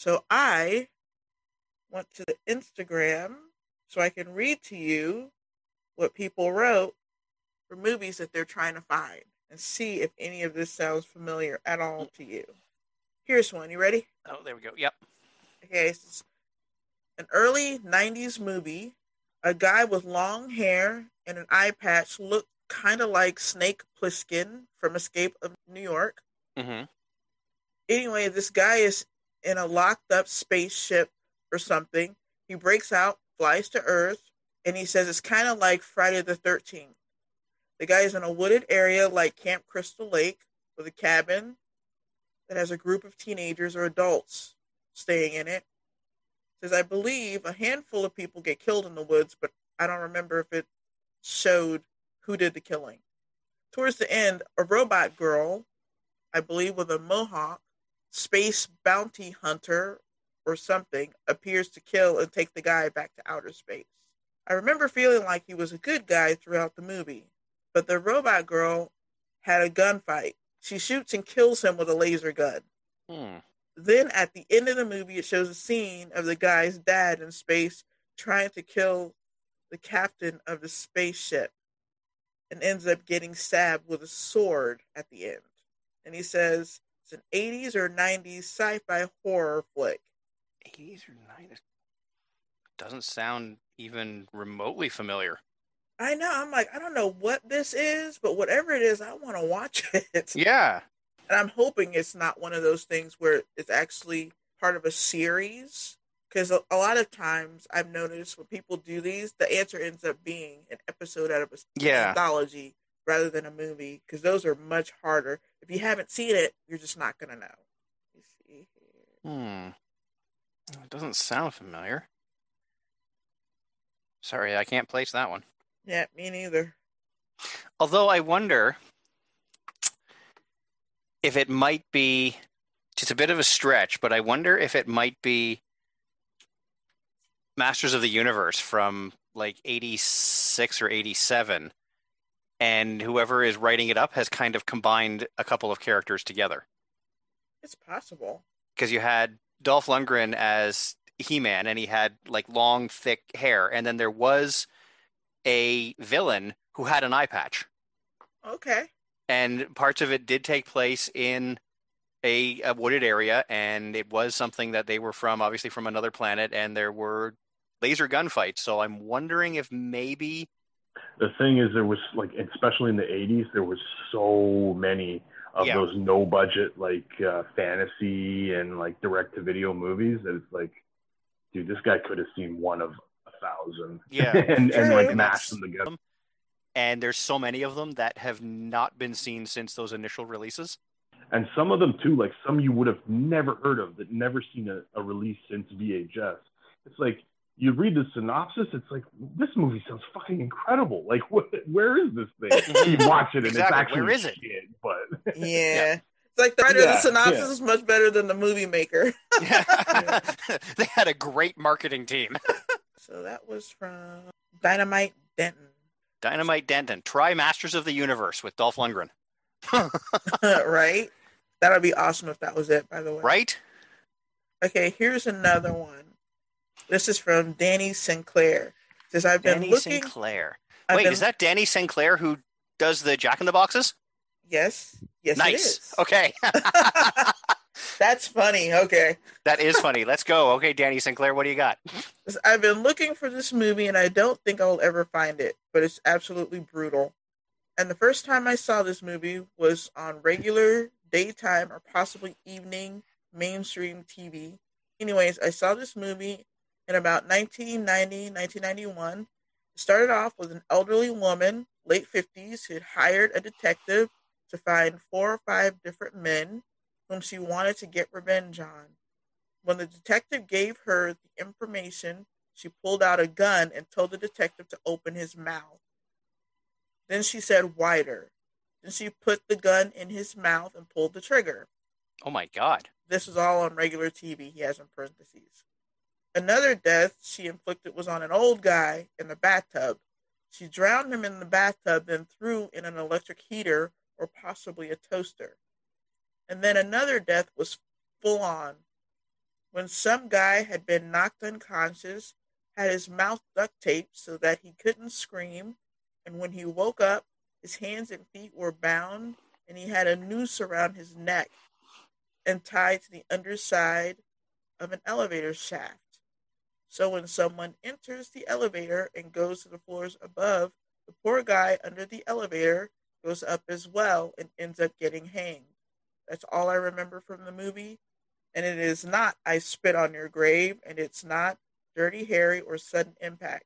So I went to the Instagram so I can read to you what people wrote for movies that they're trying to find and see if any of this sounds familiar at all to you. Here's one. You ready? Oh, there we go. Yep. Okay, it's an early 90s movie. A guy with long hair and an eye patch looked kind of like Snake Plissken from Escape of New York. Mm-hmm. Anyway, this guy is in a locked up spaceship or something. He breaks out, flies to Earth, and he says it's kind of like Friday the 13th. The guy is in a wooded area like Camp Crystal Lake with a cabin that has a group of teenagers or adults staying in it. Says, I believe a handful of people get killed in the woods, but I don't remember if it showed who did the killing. Towards the end, a robot girl, I believe with a mohawk, space bounty hunter or something, appears to kill and take the guy back to outer space. I remember feeling like he was a good guy throughout the movie, but the robot girl had a gunfight. She shoots and kills him with a laser gun. Hmm. Then at the end of the movie, it shows a scene of the guy's dad in space trying to kill the captain of the spaceship and ends up getting stabbed with a sword at the end. And he says it's an 80s or 90s sci fi horror flick. 80s or 90s? Doesn't sound even remotely familiar. I know. I'm like, I don't know what this is, but whatever it is, I want to watch it. Yeah. And I'm hoping it's not one of those things where it's actually part of a series. Because a, a lot of times I've noticed when people do these, the answer ends up being an episode out of a Yeah. anthology rather than a movie. Because those are much harder. If you haven't seen it, you're just not going to know. Let me see here. Hmm. It doesn't sound familiar. Sorry, I can't place that one. Yeah, me neither. Although I wonder if it might be just a bit of a stretch, but I wonder if it might be Masters of the Universe from like 86 or 87 and whoever is writing it up has kind of combined a couple of characters together It's possible. because you had Dolph Lundgren as He-Man and he had like long thick hair and then there was a villain who had an eye patch Okay. and parts of it did take place in a, a wooded area and it was something that they were from obviously from another planet and there were laser gunfights so i'm wondering if maybe The thing is, there was like, especially in the '80s, there was so many of Yeah. those no budget like uh, fantasy and like direct to video movies that it's like, dude, this guy could have seen one of a thousand. Yeah. and and like mashed them together. and there's so many of them that have not been seen since those initial releases And some of them too, like some you would have never heard of that never seen a, a release since VHS. It's like you read the synopsis, it's like this movie sounds fucking incredible. Like, what, where is this thing? you watch it and Exactly. it's actually Where is it? shit, but Yeah. It's like the writer of Yeah, the synopsis yeah. is much better than the movie maker. they had a great marketing team So that was from Dynamite Denton. dynamite denton try masters of the universe with dolph lundgren right? That would be awesome if that was it, by the way. right Okay, here's another one. This is from Danny Sinclair. Says I've been danny looking. sinclair I've wait been- is that danny sinclair who does the jack in the boxes Yes. Yes. Nice is. okay That's funny. Okay. That is funny. Let's go. Okay, Danny Sinclair, what do you got? I've been looking for this movie and I don't think I'll ever find it, but it's absolutely brutal. And the first time I saw this movie was on regular daytime or possibly evening mainstream TV. Anyways, I saw this movie in about 1990, 1991. It started off with an elderly woman, late 50s, who had hired a detective to find four or five different men whom she wanted to get revenge on. When the detective gave her the information, she pulled out a gun and told the detective to open his mouth. Then she said, wider. Then she put the gun in his mouth and pulled the trigger. Oh my god. This is all on regular TV, he has in parentheses. Another death she inflicted was on an old guy in the bathtub. She drowned him in the bathtub, then threw in an electric heater or possibly a toaster. And then another death was full on. when some guy had been knocked unconscious, had his mouth duct taped so that he couldn't scream, and when he woke up, his hands and feet were bound, and he had a noose around his neck and tied to the underside of an elevator shaft. So when someone enters the elevator and goes to the floors above, the poor guy under the elevator goes up as well and ends up getting hanged. That's all I remember from the movie. And it is not I Spit on Your Grave, and it's not Dirty Harry or Sudden Impact,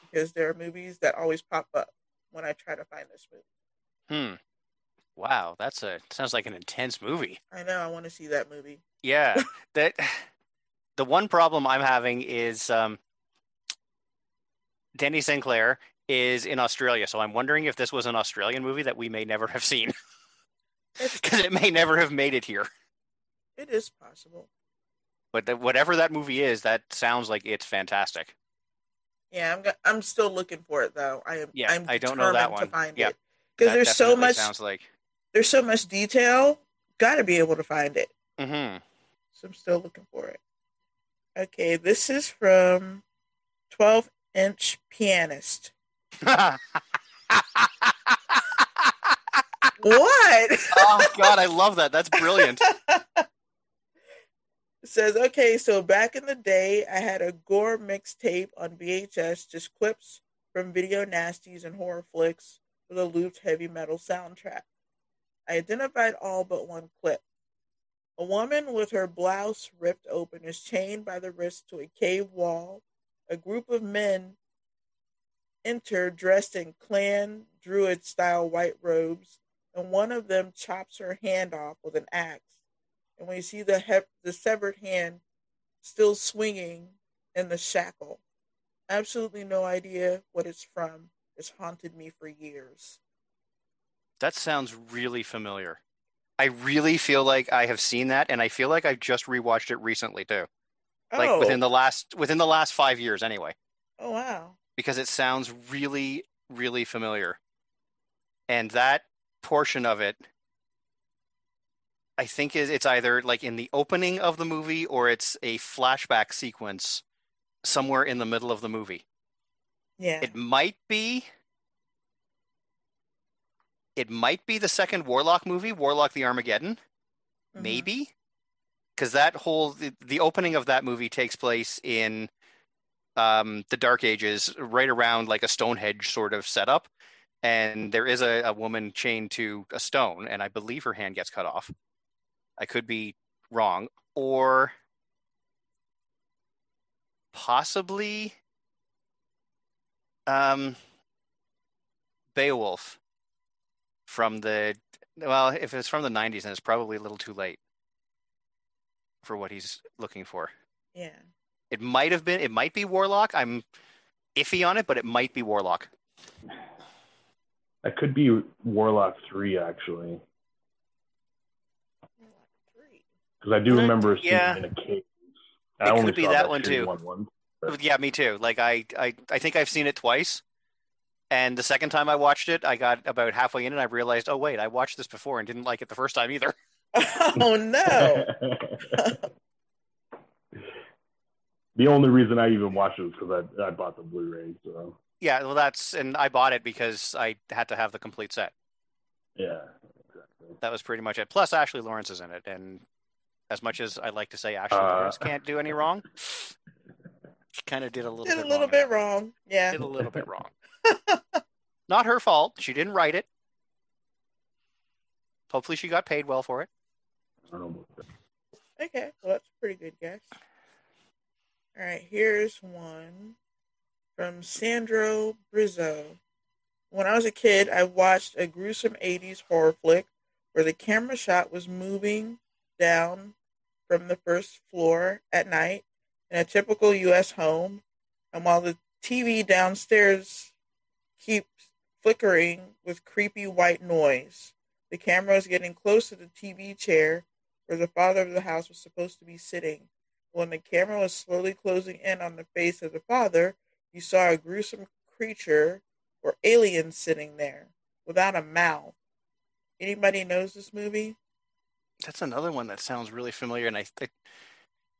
because there are movies that always pop up when I try to find this movie. Hmm. Wow, that's a sounds like an intense movie. I know I want to see that movie. Yeah, that the one problem I'm having is um, Danny Sinclair is in Australia, so I'm wondering if this was an Australian movie that we may never have seen because it may never have made it here. It is possible. But the, whatever that movie is, that sounds like it's fantastic. Yeah, I'm go- I'm still looking for it though. I am. Yeah, I'm I don't know that one. To find Yeah, because there's so much. Sounds like. There's so much detail. Got to be able to find it. Mm-hmm. So I'm still looking for it. Okay, this is from 12 Inch Pianist. What? oh God, I love that. That's brilliant. Says, okay, so back in the day, I had a gore mixtape on VHS, just clips from video nasties and horror flicks with a looped heavy metal soundtrack. I identified all but one clip. A woman with her blouse ripped open is chained by the wrist to a cave wall. A group of men enter dressed in clan druid style white robes, and one of them chops her hand off with an axe and you see the he- the severed hand still swinging in the shackle. Absolutely no idea what it's from. It's haunted me for years. That sounds really familiar. I really feel like I have seen that, and I feel like I've just rewatched it recently too. Like oh, within the last within the last five years, anyway. oh wow. because it sounds really, really familiar. And that portion of it, I think is it's either like in the opening of the movie or it's a flashback sequence somewhere in the middle of the movie. Yeah. It might be it might be the second Warlock movie, Warlock the Armageddon, Mhm. maybe. Because that whole the, the opening of that movie takes place in um, the Dark Ages, right around like a Stonehenge sort of setup, and there is a, a woman chained to a stone, and I believe her hand gets cut off. I could be wrong, or possibly um, Beowulf from the well, if it's from the '90s, then it's probably a little too late for what he's looking for. Yeah. It might have been. It might be Warlock. I'm iffy on it, but it might be Warlock. That could be Warlock three actually, because I do remember seeing yeah. it in a cave. It I only could be saw that one, too. One, one. Yeah, me too. Like I, I, I think I've seen it twice, and the second time I watched it, I got about halfway in and I realized, oh wait, I watched this before and didn't like it the first time either. Oh no. the only reason I even watched it was because I I bought the Blu-ray. So Yeah, well, that's and I bought it because I had to have the complete set. yeah, exactly. That was pretty much it. Plus, Ashley Lawrence is in it, and as much as I like to say Ashley Uh. Lawrence can't do any wrong, she kind of did a little Did bit a little wrong. bit wrong. Yeah. Did a little bit wrong. Not her fault. She didn't write it. Hopefully, she got paid well for it. I. Okay, well that's a pretty good guess. All right, here's one from Sandro Brizzo. When I was a kid, I watched a gruesome 80s horror flick where the camera shot was moving down from the first floor at night in a typical US home, and while the TV downstairs keeps flickering with creepy white noise, the camera is getting close to the TV chair where the father of the house was supposed to be sitting. When the camera was slowly closing in on the face of the father, you saw a gruesome creature or alien sitting there without a mouth. Anybody knows this movie? That's another one that sounds really familiar, and I, I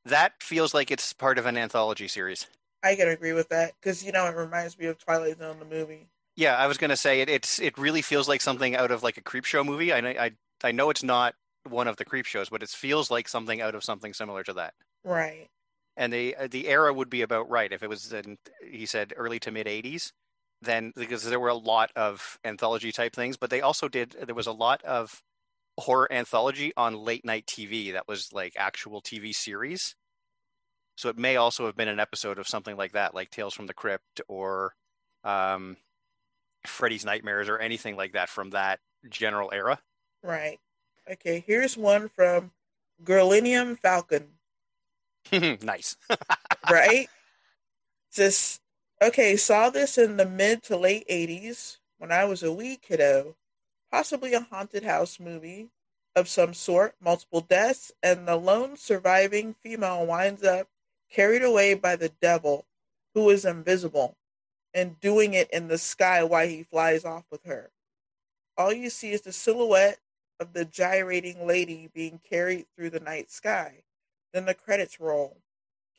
that feels like it's part of an anthology series. I can agree with that because you know it reminds me of Twilight Zone the movie. Yeah, I was gonna say it. It's it really feels like something out of like a Creepshow movie. I I I know it's not one of the Creepshows, but it feels like something out of something similar to that. Right. And the the era would be about right if it was in he said early to mid '80s. Then because there were a lot of anthology type things, but they also did there was a lot of horror anthology on late night TV that was like actual TV series. So it may also have been an episode of something like that, like Tales from the Crypt or um, Freddy's Nightmares or anything like that from that general era. Right. Okay, here's one from Girlinium Falcon. nice. right? Just okay, saw this in the mid to late 80s when I was a wee kiddo. Possibly a haunted house movie of some sort, multiple deaths, and the lone surviving female winds up carried away by the devil, who is invisible, and doing it in the sky while he flies off with her. All you see is the silhouette of the gyrating lady being carried through the night sky. Then the credits roll.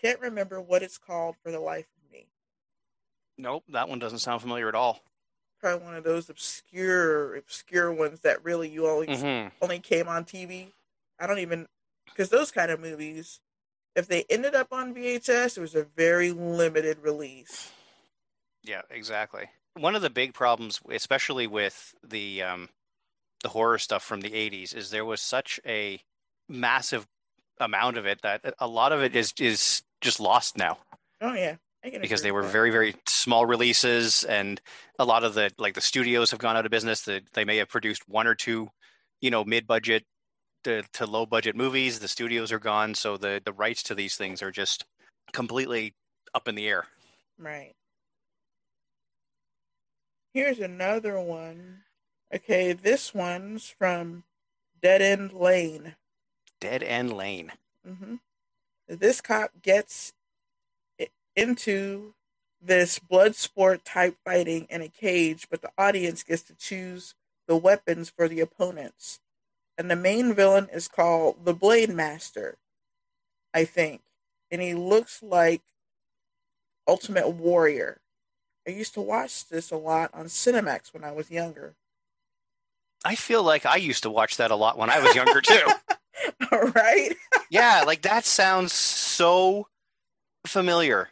Can't remember what it's called for the life of me. Nope, that one doesn't sound familiar at all. Probably one of those obscure, obscure ones that really you only Mhm. only came on TV. I don't even because those kind of movies, if they ended up on VHS, it was a very limited release. Yeah, exactly. One of the big problems, especially with the um, the horror stuff from the '80s, is there was such a massive amount of it that a lot of it is is just lost now Oh yeah, because they were very very small releases, and a lot of the like the studios have gone out of business. That they may have produced one or two, you know, mid budget to, to low budget movies. The studios are gone, so the the rights to these things are just completely up in the air. right. Here's another one. Okay, this one's from Dead End Lane. Dead End Lane. hmm This cop gets into this blood sport type fighting in a cage, but the audience gets to choose the weapons for the opponents. And the main villain is called the Blade Master, I think. And he looks like Ultimate Warrior. I used to watch this a lot on Cinemax when I was younger. I feel like I used to watch that a lot when I was younger too. All right? yeah, like that sounds so familiar.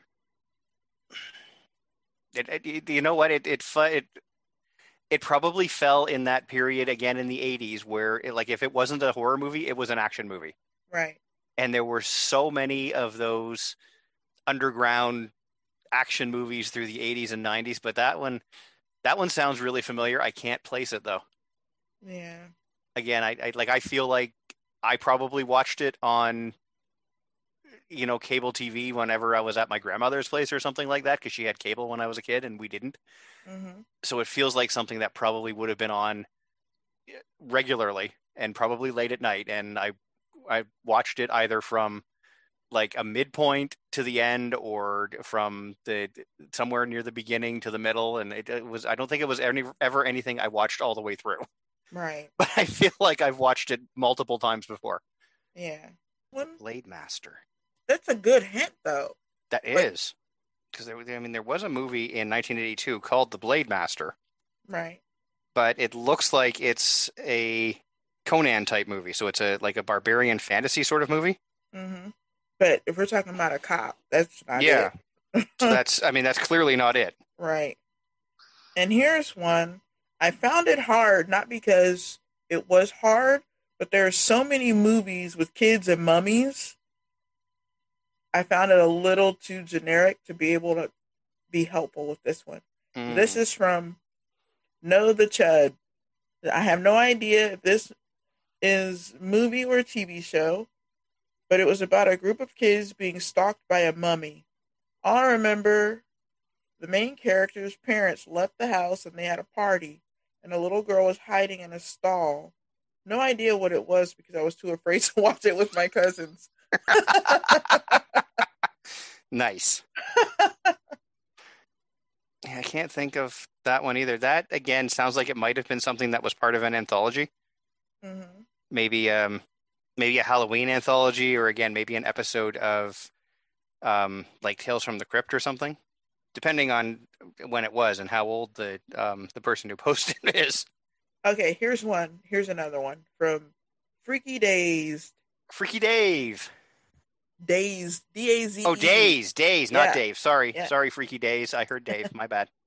It, it- you know what? It it it it probably fell in that period again in the '80s, where it, like if it wasn't a horror movie, it was an action movie, Right. and there were so many of those underground action movies through the '80s and '90s. But that one, that one sounds really familiar. I can't place it though. Yeah. again, I, I like I feel like I probably watched it on you know cable TV whenever I was at my grandmother's place or something like that because she had cable when I was a kid and we didn't. hmm So it feels like something that probably would have been on regularly and probably late at night and I I watched it either from like a midpoint to the end or from the somewhere near the beginning to the middle and it, it was I don't think it was any, ever anything I watched all the way through Right. but I feel like I've watched it multiple times before. Yeah. One, Blade Master. that's a good hint, though. That Like- is because there, I mean, there was a movie in 1982 called The Blade Master, Right. but it looks like it's a Conan type movie. So it's a like a barbarian fantasy sort of movie. hmm But if we're talking about a cop, that's not Yeah. it. So that's, I mean, that's clearly not it. Right. And here's one. I found it hard, not because it was hard, but there are so many movies with kids and mummies. I found it a little too generic to be able to be helpful with this one. This Mm. is from Know the Chud. I have no idea if this is movie or TV show, but it was about a group of kids being stalked by a mummy. All I remember, the main character's parents left the house and they had a party, and a little girl was hiding in a stall. No idea what it was because I was too afraid to watch it with my cousins. nice. I can't think of that one either. That again sounds like it might have been something that was part of an anthology. hmm Maybe um maybe a Halloween anthology, or again, maybe an episode of um, like Tales from the Crypt or something, depending on when it was and how old the um, the person who posted it is. Okay, here's one. Here's another one from Freaky Days. Freaky Dave. Days. D A Z. Oh, Days, Days, not Yeah. Dave. Sorry, Yeah. sorry, Freaky Days. I heard Dave. My bad.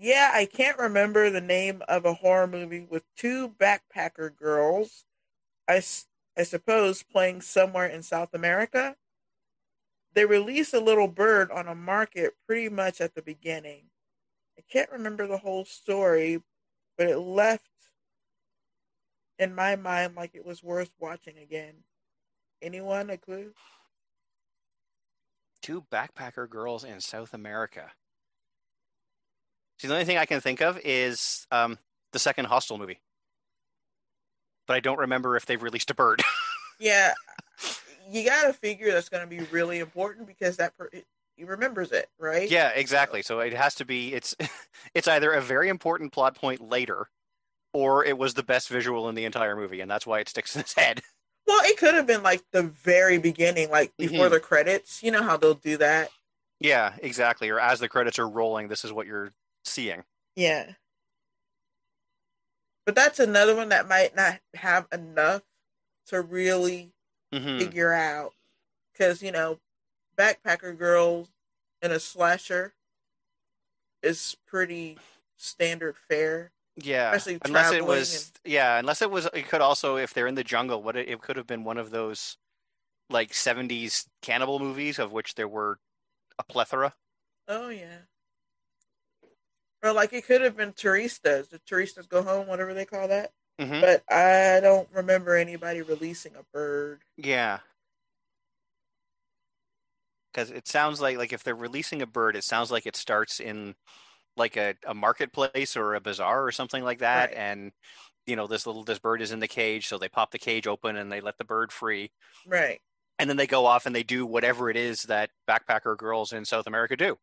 Yeah, I can't remember the name of a horror movie with two backpacker girls. I, I suppose playing somewhere in South America. They release a little bird on a market pretty much at the beginning. I can't remember the whole story, but it left in my mind like it was worth watching again. Anyone a clue? Two backpacker girls in South America. See, the only thing I can think of is um, the second Hostel movie, but I don't remember if they've released a bird. Yeah, you got to figure that's going to be really important because that per- he remembers it, right? yeah, exactly. So it has to be. It's it's either a very important plot point later, or it was the best visual in the entire movie, and that's why it sticks in his head. Well, it could have been like the very beginning, like before Mhm. the credits. You know how they'll do that. Yeah, exactly. Or as the credits are rolling, this is what you're seeing. Yeah. But that's another one that might not have enough to really hmm figure out. Because, you know, Backpacker Girls in a slasher is pretty standard fare. Yeah, Especially unless it was yeah, unless it was it could also if they're in the jungle, what it, it could have been one of those like 70s cannibal movies of which there were a plethora. Oh, yeah. Or like it could have been Turistas. The Turistas go home, whatever they call that. hmm But I don't remember anybody releasing a bird. Yeah. Cuz it sounds like like if they're releasing a bird, it sounds like it starts in like a, a marketplace or a bazaar or something like that Right. and you know this little this bird is in the cage so they pop the cage open and they let the bird free Right. and then they go off and they do whatever it is that backpacker girls in South America do,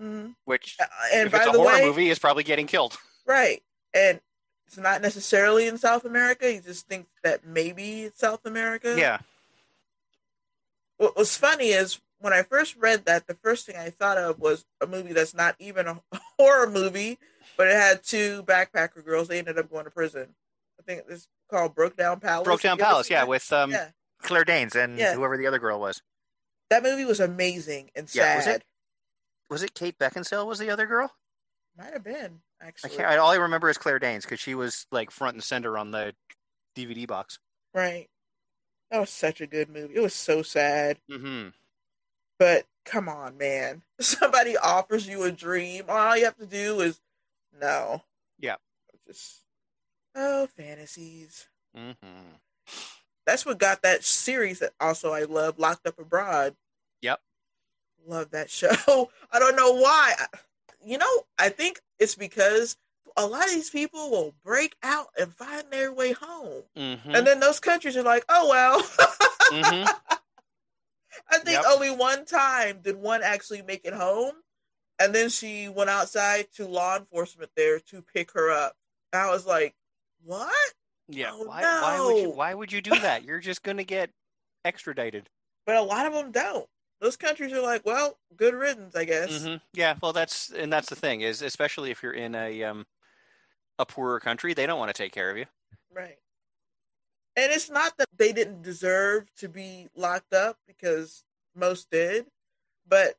hmm which And if by it's a the horror way, movie is probably getting killed. right. And it's not necessarily in South America. You just think that maybe it's South America. Yeah. What was funny is when I first read that, the first thing I thought of was a movie that's not even a horror movie, but it had two backpacker girls. They ended up going to prison. I think it's called Broke Down Palace. Broke Down Palace, yeah, that? with um yeah. Claire Danes and Yeah. whoever the other girl was. That movie was amazing and Yeah, sad. was it? Was it Kate Beckinsale was the other girl? Might have been I actually. can't. All I remember is Claire Danes because she was like front and center on the DVD box. Right. That was such a good movie. It was so sad. Mm-hmm. But come on, man. Somebody offers you a dream. All you have to do is no. Yeah. Just oh, fantasies. Mm-hmm. That's what got that series that also I love, Locked Up Abroad. Yep. Love that show. I don't know why. You know, I think it's because a lot of these people will break out and find their way home. Mm-hmm. And then those countries are like, oh, well. mm-hmm. I think Yep. only one time did one actually make it home, and then she went outside to law enforcement there to pick her up. And I was like, "What?" Yeah. Oh, why? Why would you? no. Why would you do that? You're just gonna get extradited. But a lot of them don't. Those countries are like, "Well, good riddance, I guess." hmm Yeah. Well, that's and that's the thing is especially if you're in a um a poorer country, they don't want to take care of you. Right. And it's not that they didn't deserve to be locked up because most did, but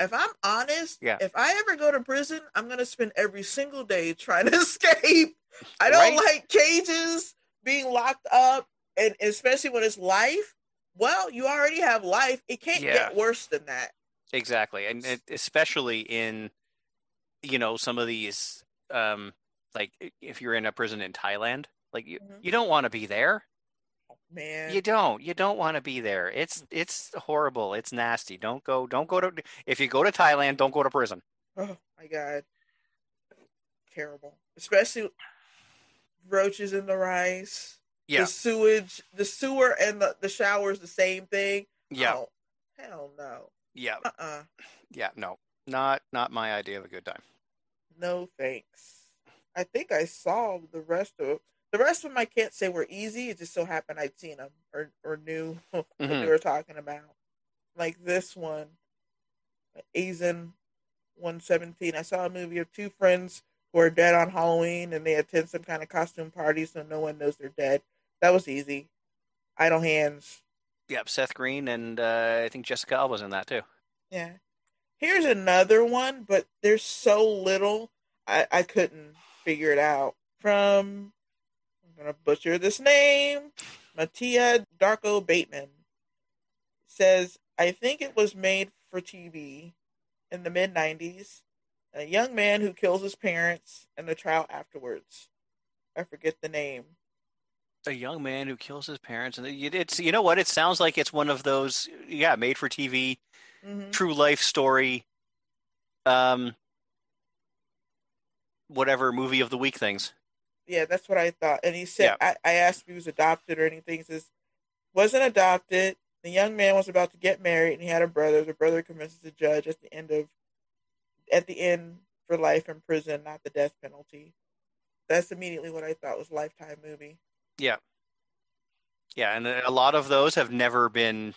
if I'm honest, Yeah. if I ever go to prison, I'm gonna spend every single day trying to escape. I don't Right. like cages, being locked up, and especially when it's life. Well, you already have life. It can't Yeah. get worse than that. Exactly, and it, especially in you know some of these um like if you're in a prison in Thailand, like you, Mhm. you don't want to be there. Man, You don't. You don't want to be there. It's it's horrible. It's nasty. Don't go. Don't go to. If you go to Thailand, don't go to prison. Oh my god. Terrible. Especially roaches in the rice. Yeah. The sewage, the sewer and the, the shower is the same thing. Yeah. Oh, hell no. Yeah. Uh uh Yeah. No. Not not my idea of a good time. No thanks. I think I saw the rest of The rest of them I can't say were easy. It just so happened I'd seen them or or knew what they Mhm. were talking about. Like this one, Asian 117. I saw a movie of two friends who are dead on Halloween and they attend some kind of costume party so no one knows they're dead. That was easy. Idle hands. Yep, Seth Green and uh, I think Jessica Alba's in that too. Yeah. Here's another one, but there's so little I, I couldn't figure it out. From I'm gonna butcher this name. Mattia Darko Bateman says, I think it was made for TV in the mid nineties. A young man who kills his parents and the trial afterwards. I forget the name. A young man who kills his parents, and it's you know what? It sounds like it's one of those yeah, made for TV, hmm true life story, um, whatever movie of the week things. Yeah, that's what I thought. And he said, I, I asked if he was adopted or anything. He says, wasn't adopted. The young man was about to get married and he had a brother. The brother convinces the judge at the end of, at the end for life in prison, not the death penalty. That's immediately what I thought was Lifetime movie. Yeah, Yeah, and uh, a lot of those have never been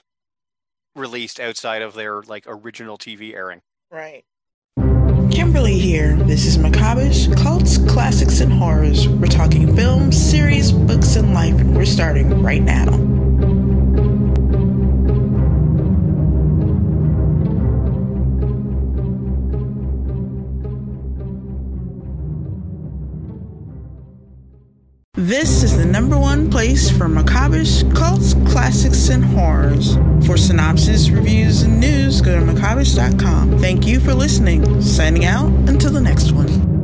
released outside of their like original TV airing. Right. Kimberly here. This is Macabreish, Cults, Classics, and Horrors. We're talking films, series, books, and life, and we're starting right now. This is the number one place for macabreish, cults, classics, and horrors. For synopsis, reviews, and news, go to macabreish.com. Thank you for listening. Signing out until the next one.